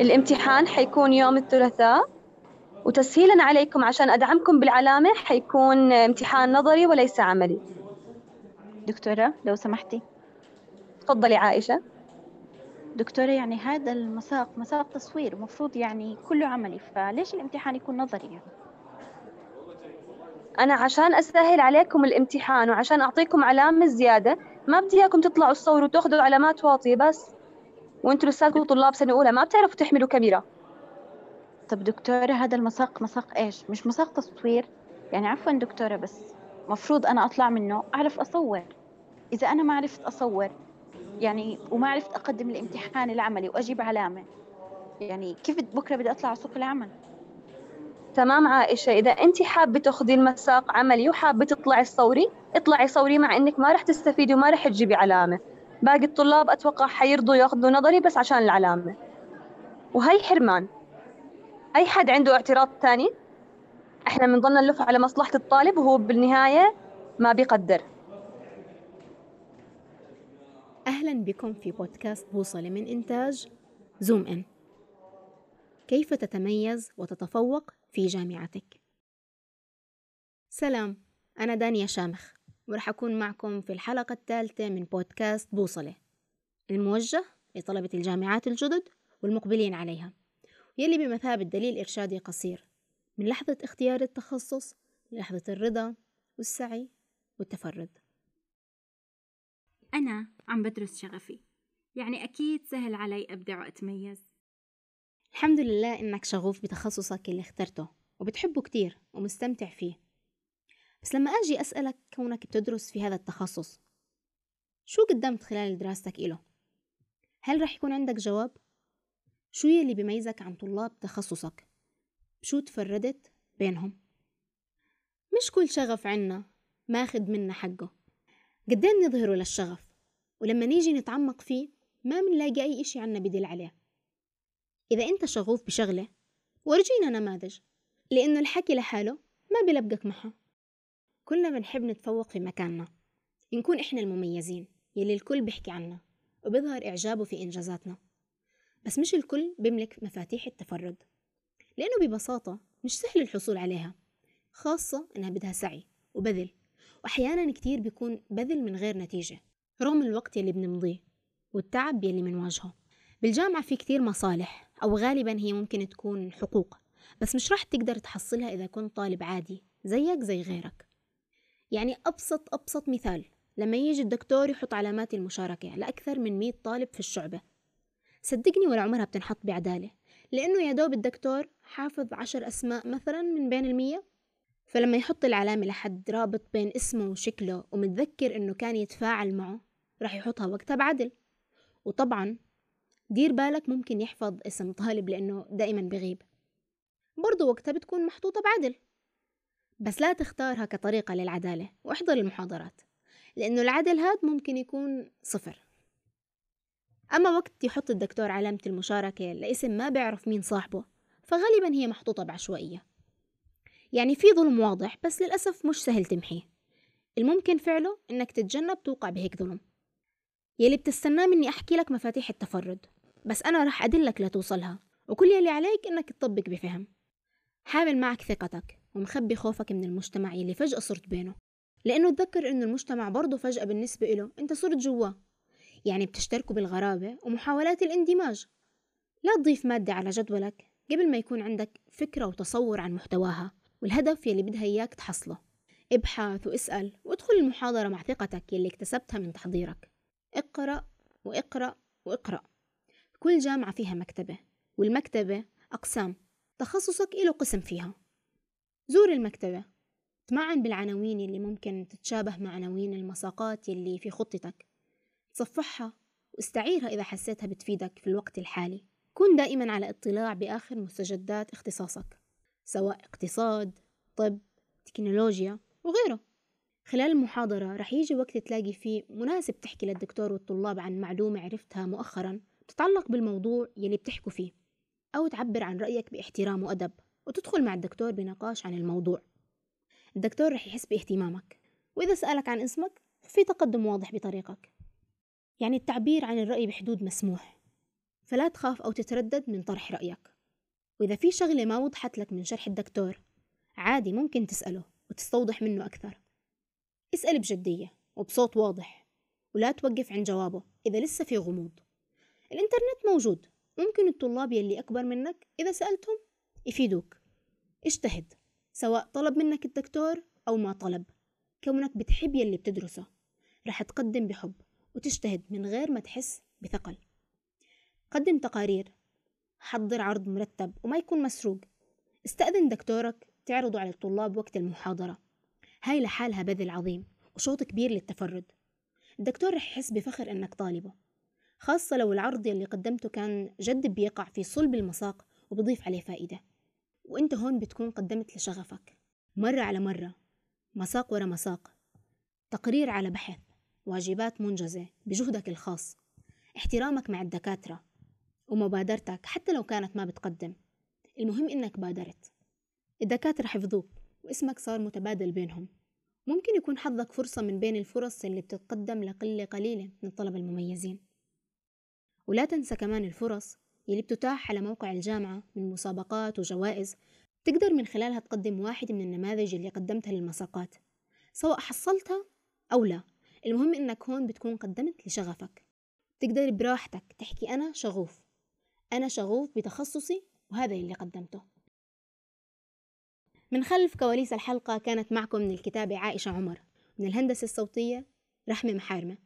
الامتحان حيكون يوم الثلاثاء وتسهيلا عليكم عشان أدعمكم بالعلامة حيكون امتحان نظري وليس عملي. دكتورة لو سمحتي. تفضلي عائشة. دكتورة يعني هذا المساق مساق تصوير مفروض يعني كله عملي فليش الامتحان يكون نظري يعني؟ أنا عشان أسهل عليكم الامتحان وعشان أعطيكم علامة زيادة ما بدي إياكم تطلعوا تصوروا وتأخذوا علامات واطية بس وأنتوا لساتكم طلاب سنة أولى ما بتعرفوا تحملوا كاميرا طب دكتورة هذا المساق مساق إيش؟ مش مساق تصوير؟ يعني عفوا دكتورة بس مفروض أنا أطلع منه أعرف أصور إذا أنا ما عرفت أصور يعني وما عرفت أقدم الامتحان العملي وأجيب علامة يعني كيف بكرة بدي أطلع على سوق العمل؟ تمام عائشة إذا أنت حابة تأخذي المساق عملي وحابة تطلعي صوري اطلعي صوري مع إنك ما رح تستفيدي وما رح تجيبي علامة. باقي الطلاب أتوقع حيرضوا يأخذوا نظري بس عشان العلامة. وهي حرمان. أي حد عنده اعتراض ثاني؟ إحنا بنضلنا نلف على مصلحة الطالب وهو بالنهاية ما بيقدر. أهلا بكم في بودكاست بوصلة من إنتاج زوم إن. كيف تتميز وتتفوق في جامعتك؟ سلام أنا دانيا شامخ ورح أكون معكم في الحلقة الثالثة من بودكاست بوصلة الموجة لطلبة الجامعات الجدد والمقبلين عليها يلي بمثابة دليل إرشادي قصير من لحظة اختيار التخصص للحظة الرضا والسعي والتفرد. أنا عم بدرس شغفي يعني أكيد سهل علي أبدع وأتميز. الحمد لله إنك شغوف بتخصصك اللي اخترته وبتحبه كتير ومستمتع فيه بس لما أجي أسألك كونك بتدرس في هذا التخصص شو قدمت خلال دراستك إله؟ هل رح يكون عندك جواب؟ شو يلي بيميزك عن طلاب تخصصك؟ شو تفردت بينهم؟ مش كل شغف عنا ماخد منا حقه قدين نظهره للشغف ولما نيجي نتعمق فيه ما منلاقي أي إشي عنا بدل عليه إذا أنت شغوف بشغلة ورجينا نماذج لأنه الحكي لحاله ما بلبقك معها كلنا بنحب نتفوق في مكاننا نكون إحنا المميزين يلي الكل بيحكي عنا وبيظهر إعجابه في إنجازاتنا. بس مش الكل بيملك مفاتيح التفرد لأنه ببساطة مش سهل الحصول عليها خاصة إنها بدها سعي وبذل وأحيانا كتير بيكون بذل من غير نتيجة رغم الوقت يلي بنمضيه والتعب يلي بنواجهه بالجامعة في كتير مصالح أو غالبا هي ممكن تكون حقوق بس مش راح تقدر تحصلها إذا كنت طالب عادي زيك زي غيرك. يعني أبسط أبسط مثال لما يجي الدكتور يحط علامات المشاركة لأكثر من مئة طالب في الشعبة. صدقني ولا عمرها بتنحط بعدالة لأنه يا دوب الدكتور حافظ عشر أسماء مثلا من بين المية. فلما يحط العلامة لحد رابط بين اسمه وشكله ومتذكر إنه كان يتفاعل معه راح يحطها وقتها بعدل. وطبعا دير بالك ممكن يحفظ اسم طالب لأنه دائما بغيب. برضو وقتها بتكون محطوطة بعدل. بس لا تختارها كطريقة للعدالة واحضر المحاضرات لأنه العدل هاد ممكن يكون صفر. أما وقت يحط الدكتور علامة المشاركة لاسم ما بيعرف مين صاحبه فغالبا هي محطوطة بعشوائية. يعني في ظلم واضح بس للأسف مش سهل تمحيه. الممكن فعله إنك تتجنب توقع بهيك ظلم. يلي بتستناه مني أحكي لك مفاتيح التفرد. بس أنا رح أدلك لتوصلها وكل يلي عليك إنك تطبق بفهم. حامل معك ثقتك ومخبي خوفك من المجتمع يلي فجأة صرت بينه. لأنه تذكر إنه المجتمع برضه فجأة بالنسبة إله أنت صرت جواه يعني بتشتركوا بالغرابة ومحاولات الاندماج. لا تضيف مادة على جدولك قبل ما يكون عندك فكرة وتصور عن محتواها والهدف يلي بدها إياك تحصله. ابحث واسأل وادخل المحاضرة مع ثقتك يلي اكتسبتها من تحضيرك. اقرأ واقرأ واقرأ. كل جامعة فيها مكتبة والمكتبة أقسام تخصصك إله قسم فيها. زور المكتبة. تمعن بالعناوين اللي ممكن تتشابه مع عناوين المساقات يلي في خطتك. تصفحها واستعيرها إذا حسيتها بتفيدك في الوقت الحالي. كن دائما على اطلاع بآخر مستجدات اختصاصك سواء اقتصاد طب تكنولوجيا وغيره. خلال المحاضرة رح يجي وقت تلاقي فيه مناسب تحكي للدكتور والطلاب عن معلومة عرفتها مؤخرا. تتعلق بالموضوع يلي بتحكوا فيه أو تعبر عن رأيك باحترام وأدب وتدخل مع الدكتور بنقاش عن الموضوع. الدكتور رح يحس باهتمامك وإذا سألك عن اسمك في تقدم واضح بطريقك. يعني التعبير عن الرأي بحدود مسموح فلا تخاف أو تتردد من طرح رأيك. وإذا في شغلة ما وضحت لك من شرح الدكتور عادي ممكن تسأله وتستوضح منه أكثر. اسأل بجدية وبصوت واضح ولا توقف عن جوابه إذا لسه في غموض. الإنترنت موجود. ممكن الطلاب يلي أكبر منك إذا سألتهم يفيدوك. اجتهد سواء طلب منك الدكتور أو ما طلب. كونك بتحب يلي بتدرسه. رح تقدم بحب وتجتهد من غير ما تحس بثقل. قدم تقارير. حضر عرض مرتب وما يكون مسروق. استأذن دكتورك تعرضه على الطلاب وقت المحاضرة. هاي لحالها بذل عظيم وشوط كبير للتفرد. الدكتور رح يحس بفخر إنك طالبه. خاصة لو العرض يلي قدمته كان جد بيقع في صلب المساق وبضيف عليه فائدة. وأنت هون بتكون قدمت لشغفك مرة على مرة مساق ورا مساق تقرير على بحث واجبات منجزة بجهدك الخاص احترامك مع الدكاترة ومبادرتك حتى لو كانت ما بتقدم. المهم إنك بادرت. الدكاترة حفظوك واسمك صار متبادل بينهم. ممكن يكون حظك فرصة من بين الفرص اللي بتتقدم لقلة قليلة من الطلبة المميزين. ولا تنسى كمان الفرص يلي بتتاح على موقع الجامعة من مسابقات وجوائز تقدر من خلالها تقدم واحد من النماذج اللي قدمتها للمساقات سواء حصلتها أو لا. المهم إنك هون بتكون قدمت لشغفك. تقدر براحتك تحكي أنا شغوف أنا شغوف بتخصصي وهذا اللي قدمته. من خلف كواليس الحلقة كانت معكم من الكتابة عائشة عمر من الهندسة الصوتية رحمة محارمة.